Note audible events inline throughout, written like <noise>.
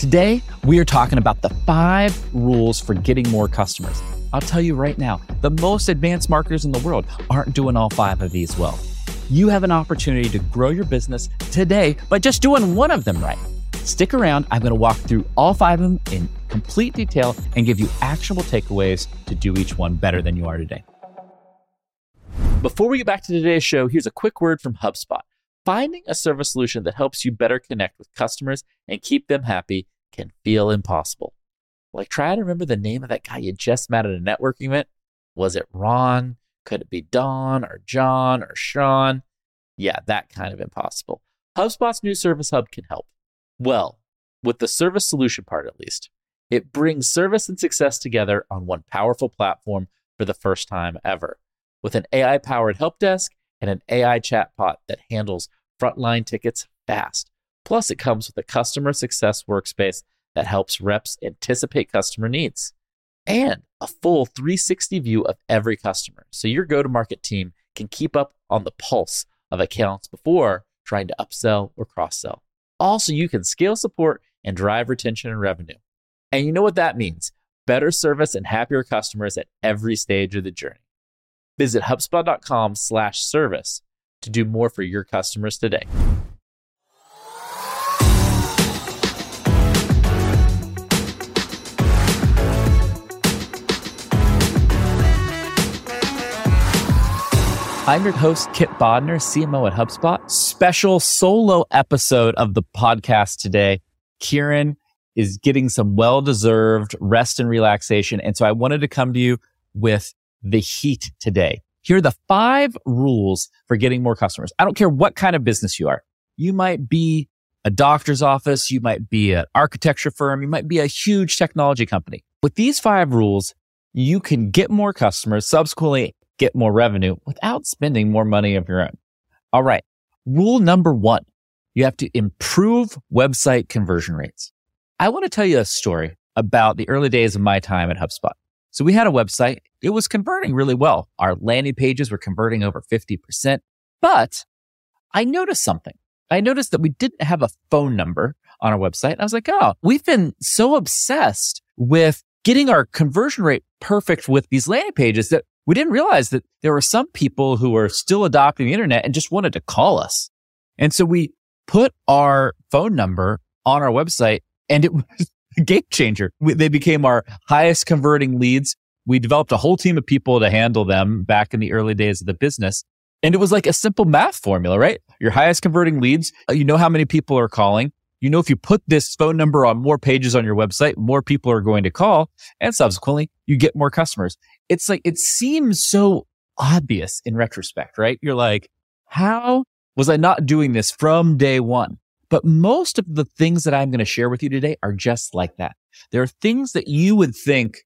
Today, we are talking about the five rules for getting more customers. I'll tell you right now, the most advanced marketers in the world aren't doing all five of these well. You have an opportunity to grow your business today by just doing one of them right. Stick around. I'm going to walk through all five of them in complete detail and give you actionable takeaways to do each one better than you are today. Before we get back to today's show, here's a quick word from HubSpot. Finding a service solution that helps you better connect with customers and keep them happy can feel impossible. Like, try to remember the name of that guy you just met at a networking event. Was it Ron? Could it be Don or John or Sean? Yeah, that kind of impossible. HubSpot's new Service Hub can help. Well, with the service solution part at least. It brings service and success together on one powerful platform for the first time ever. With an AI powered help desk and an AI chatbot that handles frontline tickets fast. Plus, it comes with a customer success workspace that helps reps anticipate customer needs and a full 360 view of every customer. So your go to market team can keep up on the pulse of accounts before trying to upsell or cross sell. Also, you can scale support and drive retention and revenue. And you know what that means better service and happier customers at every stage of the journey. Visit HubSpot.com slash service to do more for your customers today. I'm your host, Kipp Bodnar, CMO at HubSpot. Special solo episode of the podcast today. Kieran is getting some well deserved rest and relaxation. And so I wanted to come to you with the heat today. Here are the five rules for getting more customers. I don't care what kind of business you are. You might be a doctor's office. You might be an architecture firm. You might be a huge technology company. With these five rules, you can get more customers, subsequently get more revenue without spending more money of your own. All right. Rule number one, you have to improve website conversion rates. I want to tell you a story about the early days of my time at HubSpot. So we had a website. It was converting really well. Our landing pages were converting over 50%, but I noticed something. I noticed that we didn't have a phone number on our website. I was like, oh, we've been so obsessed with getting our conversion rate perfect with these landing pages that we didn't realize that there were some people who were still adopting the internet and just wanted to call us. And so we put our phone number on our website and it <laughs> was a game changer. We, they became our highest converting leads. We developed a whole team of people to handle them back in the early days of the business. And it was like a simple math formula, right? Your highest converting leads, uh, you know how many people are calling. You know, if you put this phone number on more pages on your website, more people are going to call and subsequently you get more customers it's like, it seems so obvious in retrospect, right? You're like, how was I not doing this from day one? But most of the things that I'm going to share with you today are just like that. There are things that you would think,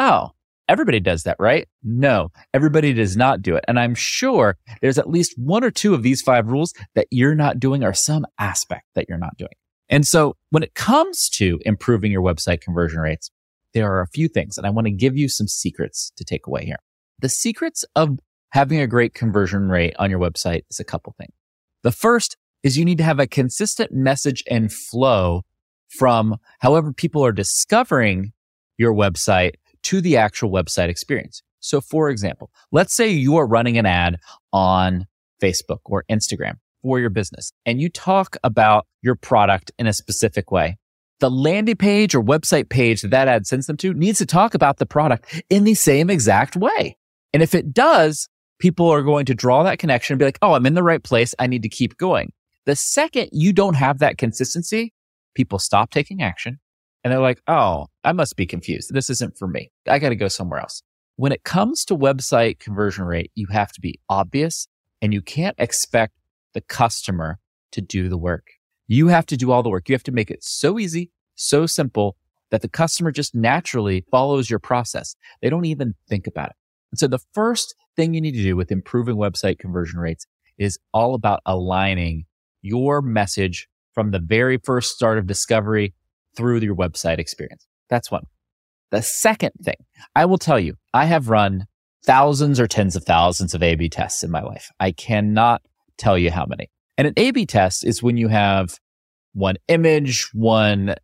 oh, everybody does that, right? No, everybody does not do it. And I'm sure there's at least one or two of these five rules that you're not doing or some aspect that you're not doing. And so when it comes to improving your website conversion rates, there are a few things, and I want to give you some secrets to take away here. The secrets of having a great conversion rate on your website is a couple things. The first is you need to have a consistent message and flow from however people are discovering your website to the actual website experience. So for example, let's say you are running an ad on Facebook or Instagram for your business and you talk about your product in a specific way the landing page or website page that that ad sends them to needs to talk about the product in the same exact way. And if it does, people are going to draw that connection and be like, oh, I'm in the right place. I need to keep going. The second you don't have that consistency, people stop taking action and they're like, oh, I must be confused. This isn't for me. I got to go somewhere else. When it comes to website conversion rate, you have to be obvious and you can't expect the customer to do the work. You have to do all the work. You have to make it so easy, so simple that the customer just naturally follows your process. They don't even think about it. And so the first thing you need to do with improving website conversion rates is all about aligning your message from the very first start of discovery through your website experience. That's one. The second thing I will tell you, I have run thousands or tens of thousands of A B tests in my life. I cannot tell you how many. And an A B test is when you have one image, one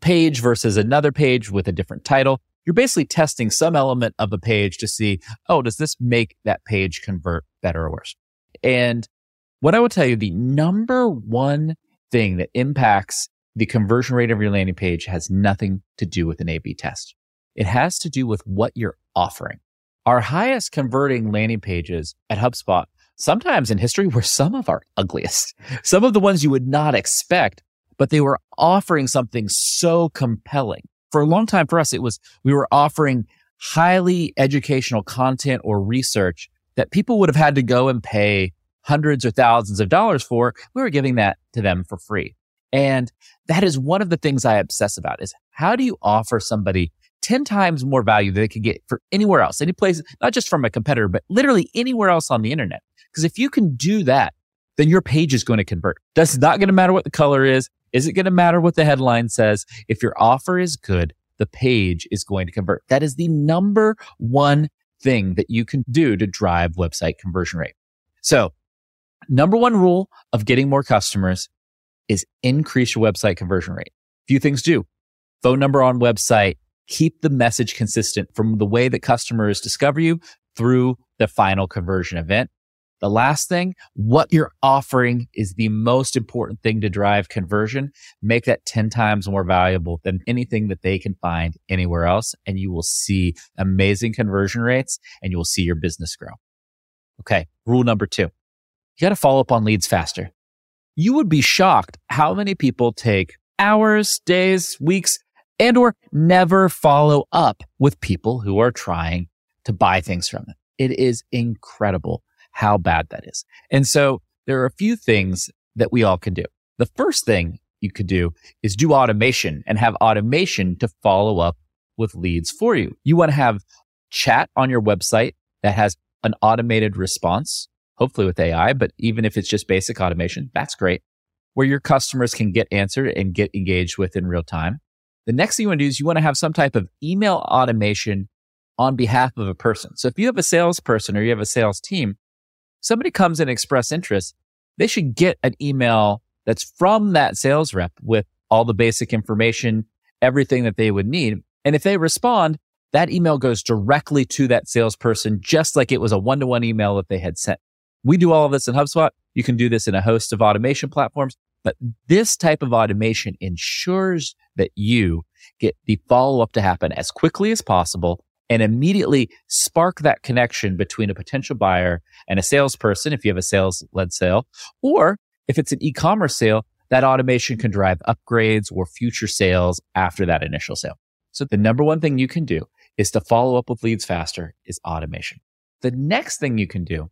page versus another page with a different title. You're basically testing some element of a page to see, oh, does this make that page convert better or worse? And what I will tell you, the number one thing that impacts the conversion rate of your landing page has nothing to do with an A B test. It has to do with what you're offering. Our highest converting landing pages at HubSpot sometimes in history were some of our ugliest, <laughs> some of the ones you would not expect, but they were offering something so compelling. For a long time for us, it was we were offering highly educational content or research that people would have had to go and pay hundreds or thousands of dollars for. We were giving that to them for free. And that is one of the things I obsess about is how do you offer somebody 10 times more value than they could get for anywhere else, any place, not just from a competitor, but literally anywhere else on the internet. Because if you can do that, then your page is going to convert. That's not going to matter what the color is. Is it going to matter what the headline says? If your offer is good, the page is going to convert. That is the number one thing that you can do to drive website conversion rate. So number one rule of getting more customers is increase your website conversion rate. Few things do. Phone number on website, keep the message consistent from the way that customers discover you through the final conversion event. The last thing, what you're offering is the most important thing to drive conversion. Make that 10 times more valuable than anything that they can find anywhere else. And you will see amazing conversion rates and you will see your business grow. Okay. Rule number two, you got to follow up on leads faster. You would be shocked how many people take hours, days, weeks, and or never follow up with people who are trying to buy things from them. It is incredible how bad that is. And so there are a few things that we all can do. The first thing you could do is do automation and have automation to follow up with leads for you. You want to have chat on your website that has an automated response, hopefully with AI, but even if it's just basic automation, that's great, where your customers can get answered and get engaged with in real time. The next thing you want to do is you want to have some type of email automation on behalf of a person. So if you have a salesperson or you have a sales team, somebody comes and express interest, they should get an email that's from that sales rep with all the basic information, everything that they would need. And if they respond, that email goes directly to that salesperson, just like it was a one to one email that they had sent. We do all of this in HubSpot. You can do this in a host of automation platforms. But this type of automation ensures that you get the follow up to happen as quickly as possible and immediately spark that connection between a potential buyer and a salesperson if you have a sales led sale. Or if it's an e-commerce sale, that automation can drive upgrades or future sales after that initial sale. So the number one thing you can do is to follow up with leads faster is automation. The next thing you can do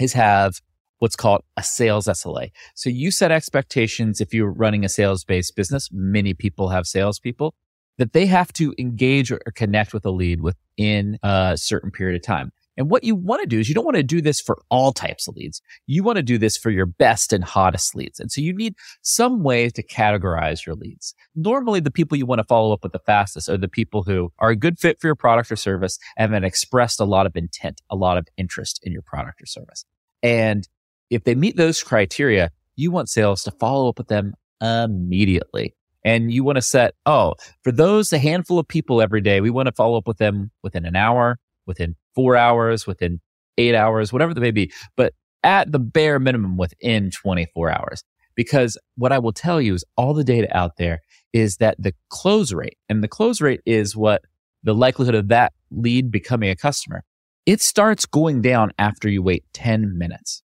is have what's called a sales SLA. So you set expectations if you're running a sales based business. Many people have salespeople that they have to engage or connect with a lead within a certain period of time. And what you want to do is you don't want to do this for all types of leads. You want to do this for your best and hottest leads. And so you need some way to categorize your leads. Normally, the people you want to follow up with the fastest are the people who are a good fit for your product or service and have expressed a lot of intent, a lot of interest in your product or service. And if they meet those criteria, you want sales to follow up with them immediately. And you want to set, oh, for those, a handful of people every day, we want to follow up with them within an hour, within four hours, within eight hours, whatever they may be, but at the bare minimum within 24 hours. Because what I will tell you is all the data out there is that the close rate, and the close rate is what the likelihood of that lead becoming a customer, it starts going down after you wait 10 minutes.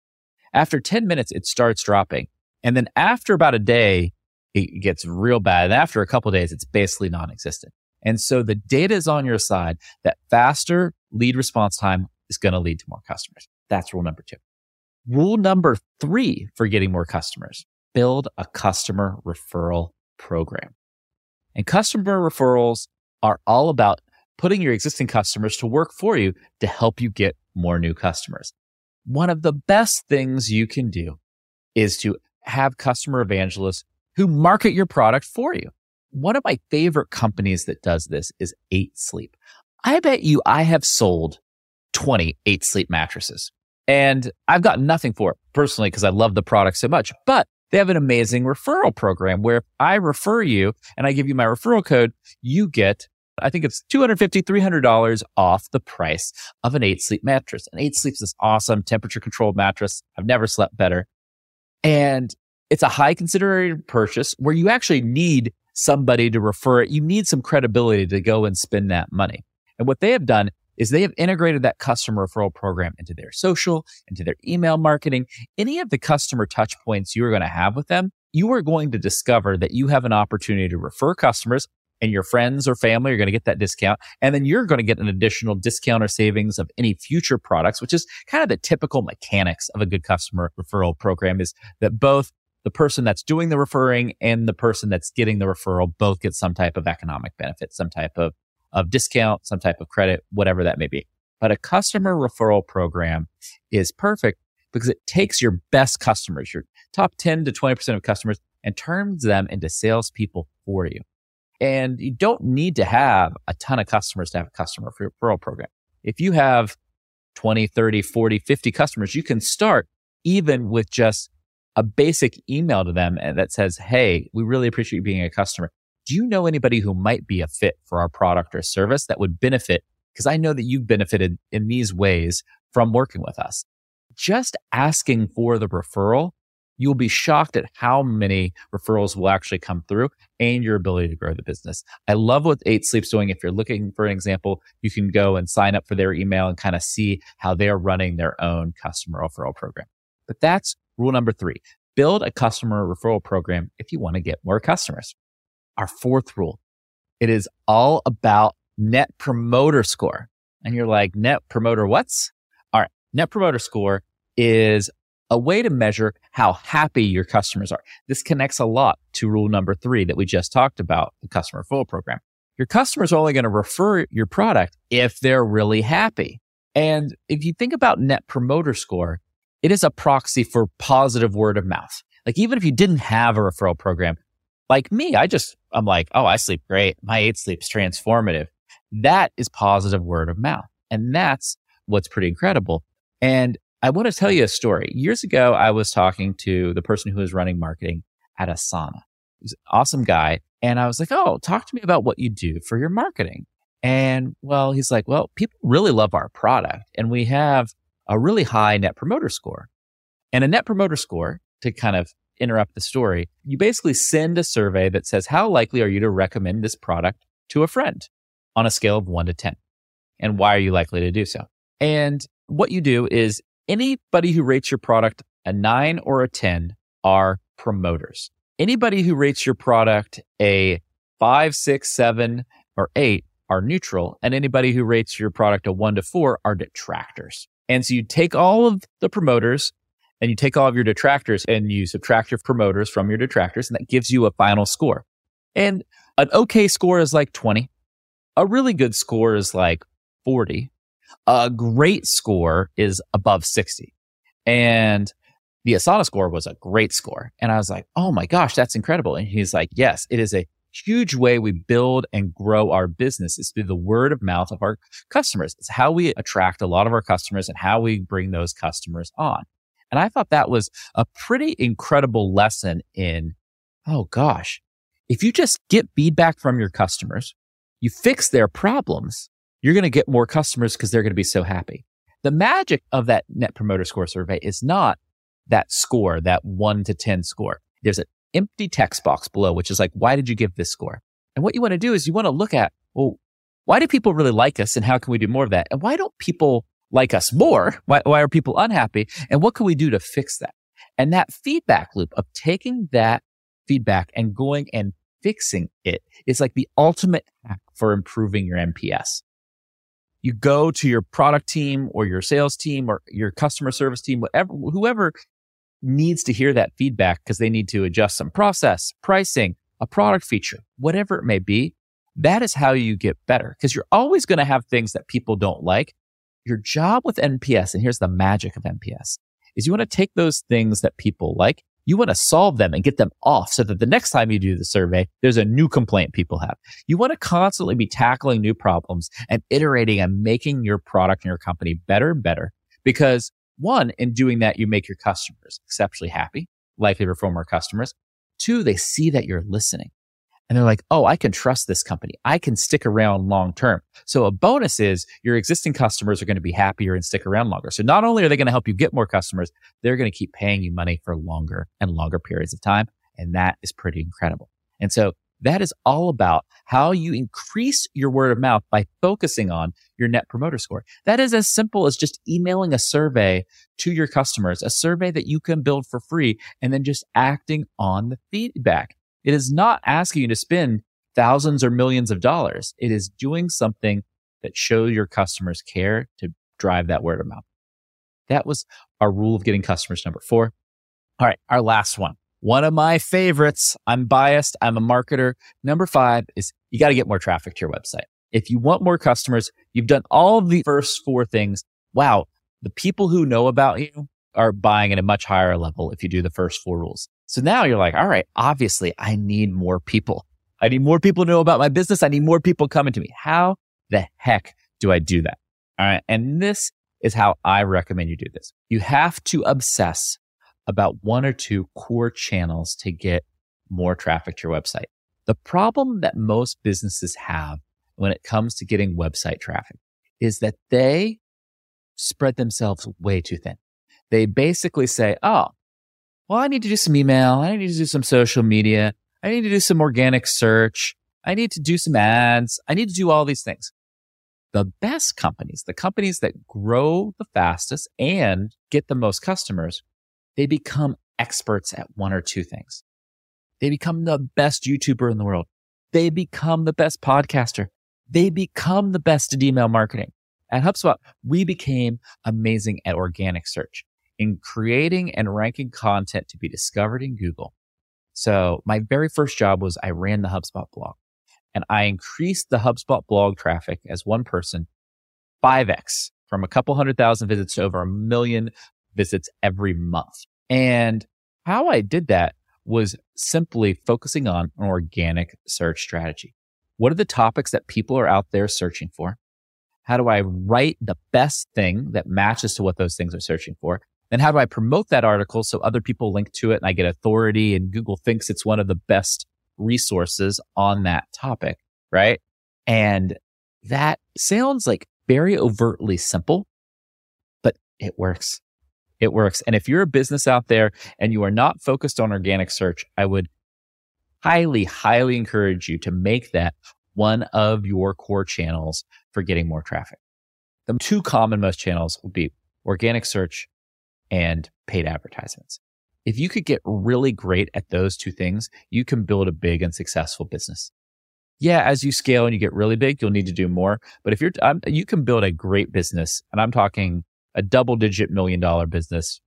After 10 minutes, it starts dropping. And then after about a day, it gets real bad. And after a couple days, it's basically non-existent. And so the data is on your side that faster lead response time is going to lead to more customers. That's rule number two. Rule number three for getting more customers, build a customer referral program. And customer referrals are all about putting your existing customers to work for you to help you get more new customers one of the best things you can do is to have customer evangelists who market your product for you. One of my favorite companies that does this is 8 Sleep. I bet you I have sold 20 8 Sleep mattresses and I've got nothing for it personally because I love the product so much. But they have an amazing referral program where if I refer you and I give you my referral code, you get I think it's $250, $300 off the price of an eight sleep mattress. An eight sleeps is this awesome temperature controlled mattress. I've never slept better. And it's a high considered purchase where you actually need somebody to refer it. You need some credibility to go and spend that money. And what they have done is they have integrated that customer referral program into their social, into their email marketing, any of the customer touch points you are going to have with them. You are going to discover that you have an opportunity to refer customers and your friends or family are going to get that discount. And then you're going to get an additional discount or savings of any future products, which is kind of the typical mechanics of a good customer referral program is that both the person that's doing the referring and the person that's getting the referral both get some type of economic benefit, some type of, of discount, some type of credit, whatever that may be. But a customer referral program is perfect because it takes your best customers, your top 10 to 20% of customers and turns them into salespeople for you. And you don't need to have a ton of customers to have a customer referral program. If you have 20, 30, 40, 50 customers, you can start even with just a basic email to them eh, that says, Hey, we really appreciate you being a customer. Do you know anybody who might be a fit for our product or service that would benefit? Because I know that you've benefited in these ways from working with us. Just asking for the referral, you'll be shocked at how many referrals will actually come through and your ability to grow the business. I love what Eight Sleep's doing. If you're looking for an example, you can go and sign up for their email and kind of see how they're running their own customer referral program. But that's Rule number three, build a customer referral program if you want to get more customers. Our fourth rule, it is all about net promoter score. And you're like, net promoter what's? All right. Net promoter score is a way to measure how happy your customers are. This connects a lot to rule number three that we just talked about, the customer referral program. Your customers are only going to refer your product if they're really happy. And if you think about net promoter score, it is a proxy for positive word of mouth. Like even if you didn't have a referral program, like me, I just, I'm like, oh, I sleep great. My eight sleep's transformative. That is positive word of mouth. And that's what's pretty incredible. And I want to tell you a story. Years ago, I was talking to the person who was running marketing at Asana. He's an awesome guy. And I was like, oh, talk to me about what you do for your marketing. And well, he's like, well, people really love our product and we have a really high net promoter score. And a net promoter score, to kind of interrupt the story, you basically send a survey that says, how likely are you to recommend this product to a friend on a scale of one to 10? And why are you likely to do so? And what you do is anybody who rates your product a nine or a 10 are promoters. Anybody who rates your product a five, six, seven, or eight are neutral. And anybody who rates your product a one to four are detractors. And so you take all of the promoters and you take all of your detractors and you subtract your promoters from your detractors, and that gives you a final score. And an okay score is like 20. A really good score is like 40. A great score is above 60. And the Asana score was a great score. And I was like, oh my gosh, that's incredible. And he's like, yes, it is a huge way we build and grow our business is through the word of mouth of our customers. It's how we attract a lot of our customers and how we bring those customers on. And I thought that was a pretty incredible lesson in, oh gosh, if you just get feedback from your customers, you fix their problems, you're going to get more customers because they're going to be so happy. The magic of that net promoter score survey is not that score, that one to 10 score. There's a empty text box below, which is like, why did you give this score? And what you want to do is you want to look at, well, why do people really like us and how can we do more of that? And why don't people like us more? Why, why are people unhappy? And what can we do to fix that? And that feedback loop of taking that feedback and going and fixing it is like the ultimate hack for improving your NPS. You go to your product team or your sales team or your customer service team, whatever, whoever needs to hear that feedback because they need to adjust some process, pricing, a product feature, whatever it may be. That is how you get better because you're always going to have things that people don't like. Your job with NPS, and here's the magic of NPS, is you want to take those things that people like, you want to solve them and get them off so that the next time you do the survey, there's a new complaint people have. You want to constantly be tackling new problems and iterating and making your product and your company better and better because one, in doing that, you make your customers exceptionally happy. likely more customers. Two, they see that you're listening and they're like, oh, I can trust this company. I can stick around long term. So a bonus is your existing customers are going to be happier and stick around longer. So not only are they going to help you get more customers, they're going to keep paying you money for longer and longer periods of time. And that is pretty incredible. And so that is all about how you increase your word of mouth by focusing on your net promoter score. That is as simple as just emailing a survey to your customers, a survey that you can build for free and then just acting on the feedback. It is not asking you to spend thousands or millions of dollars. It is doing something that shows your customers care to drive that word of mouth. That was our rule of getting customers number four. All right. Our last one. One of my favorites. I'm biased. I'm a marketer. Number five is you got to get more traffic to your website. If you want more customers, you've done all the first four things. Wow. The people who know about you are buying at a much higher level if you do the first four rules. So now you're like, all right, obviously I need more people. I need more people to know about my business. I need more people coming to me. How the heck do I do that? All right. And this is how I recommend you do this. You have to obsess about one or two core channels to get more traffic to your website. The problem that most businesses have when it comes to getting website traffic is that they spread themselves way too thin. They basically say, Oh, well, I need to do some email. I need to do some social media. I need to do some organic search. I need to do some ads. I need to do all these things. The best companies, the companies that grow the fastest and get the most customers, they become experts at one or two things. They become the best YouTuber in the world. They become the best podcaster. They become the best at email marketing. At HubSpot, we became amazing at organic search in creating and ranking content to be discovered in Google. So my very first job was I ran the HubSpot blog and I increased the HubSpot blog traffic as one person 5x from a couple hundred thousand visits to over a million visits every month. And how I did that was simply focusing on an organic search strategy. What are the topics that people are out there searching for? How do I write the best thing that matches to what those things are searching for? Then how do I promote that article so other people link to it and I get authority and Google thinks it's one of the best resources on that topic, right? And that sounds like very overtly simple, but it works. It works. And if you're a business out there and you are not focused on organic search, I would highly, highly encourage you to make that one of your core channels for getting more traffic. The two common most channels would be organic search and paid advertisements. If you could get really great at those two things, you can build a big and successful business. Yeah, as you scale and you get really big, you'll need to do more. But if you're, um, you can build a great business, and I'm talking a double digit million dollar business,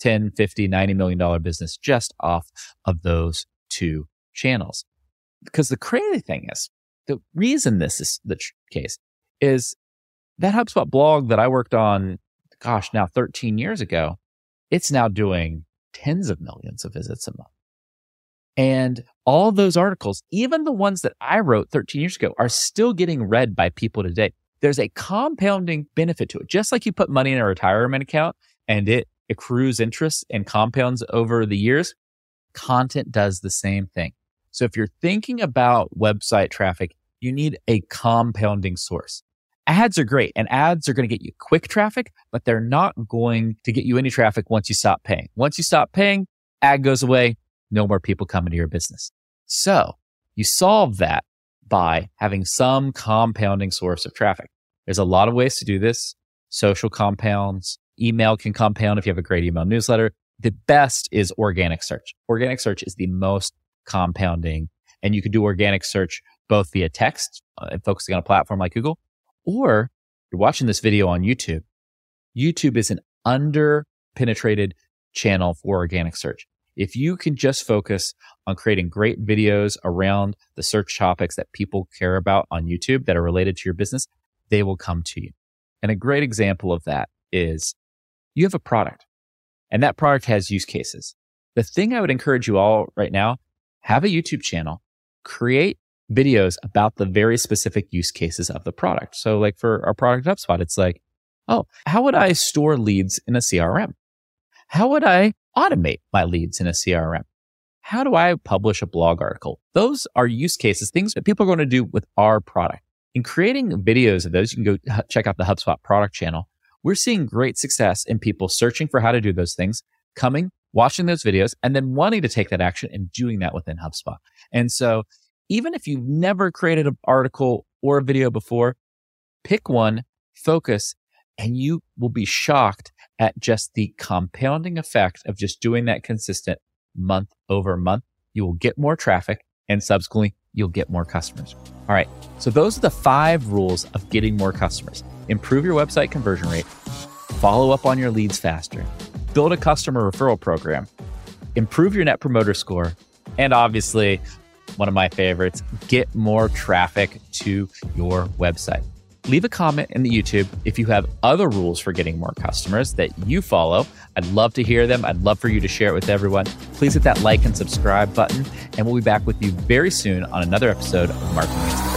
10, 50, 90 million dollar business just off of those two channels. Because the crazy thing is, the reason this is the tr- case is that HubSpot blog that I worked on gosh, now 13 years ago, it's now doing tens of millions of visits a month. And all those articles, even the ones that I wrote 13 years ago, are still getting read by people today. There's a compounding benefit to it. Just like you put money in a retirement account and it accrues interest and compounds over the years, content does the same thing. So if you're thinking about website traffic, you need a compounding source ads are great and ads are going to get you quick traffic, but they're not going to get you any traffic once you stop paying. Once you stop paying, ad goes away, no more people come into your business. So you solve that by having some compounding source of traffic. There's a lot of ways to do this. Social compounds, email can compound if you have a great email newsletter. The best is organic search. Organic search is the most compounding and you can do organic search both via text uh, focusing on a platform like Google or you're watching this video on YouTube. YouTube is an under penetrated channel for organic search. If you can just focus on creating great videos around the search topics that people care about on YouTube that are related to your business, they will come to you. And a great example of that is you have a product and that product has use cases. The thing I would encourage you all right now, have a YouTube channel, create videos about the very specific use cases of the product. So like for our product HubSpot, it's like, oh, how would I store leads in a CRM? How would I automate my leads in a CRM? How do I publish a blog article? Those are use cases, things that people are going to do with our product. In creating videos of those, you can go uh, check out the HubSpot product channel. We're seeing great success in people searching for how to do those things, coming, watching those videos, and then wanting to take that action and doing that within HubSpot. And so even if you've never created an article or a video before, pick one, focus, and you will be shocked at just the compounding effect of just doing that consistent month over month. You will get more traffic and subsequently you'll get more customers. All right. So those are the five rules of getting more customers. Improve your website conversion rate, follow up on your leads faster, build a customer referral program, improve your net promoter score, and obviously, one of my favorites, get more traffic to your website leave a comment in the YouTube if you have other rules for getting more customers that you follow. I'd love to hear them. I'd love for you to share it with everyone. Please hit that like and subscribe button, and we'll be back with you very soon on another episode of Marketing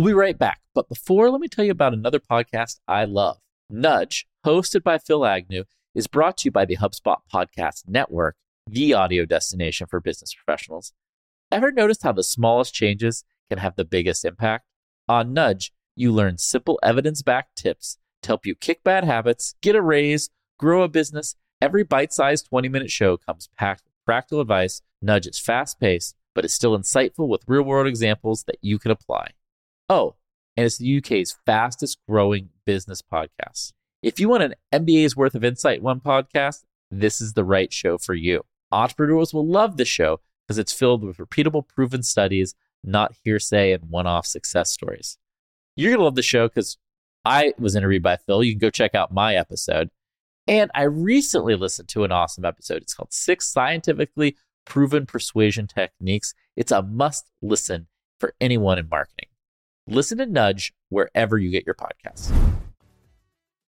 We'll be right back. But before, let me tell you about another podcast I love. Nudge, hosted by Phil Agnew, is brought to you by the HubSpot Podcast Network, the audio destination for business professionals. Ever noticed how the smallest changes can have the biggest impact? On Nudge, you learn simple evidence backed tips to help you kick bad habits, get a raise, grow a business. Every bite sized 20 minute show comes packed with practical advice. Nudge is fast paced, but is still insightful with real world examples that you can apply. Oh, and it's the UK's fastest growing business podcast. If you want an MBA's worth of insight one podcast, this is the right show for you. Entrepreneurs will love the show because it's filled with repeatable, proven studies, not hearsay and one off success stories. You're going to love the show because I was interviewed by Phil. You can go check out my episode. And I recently listened to an awesome episode. It's called Six Scientifically Proven Persuasion Techniques. It's a must listen for anyone in marketing. Listen to Nudge wherever you get your podcasts.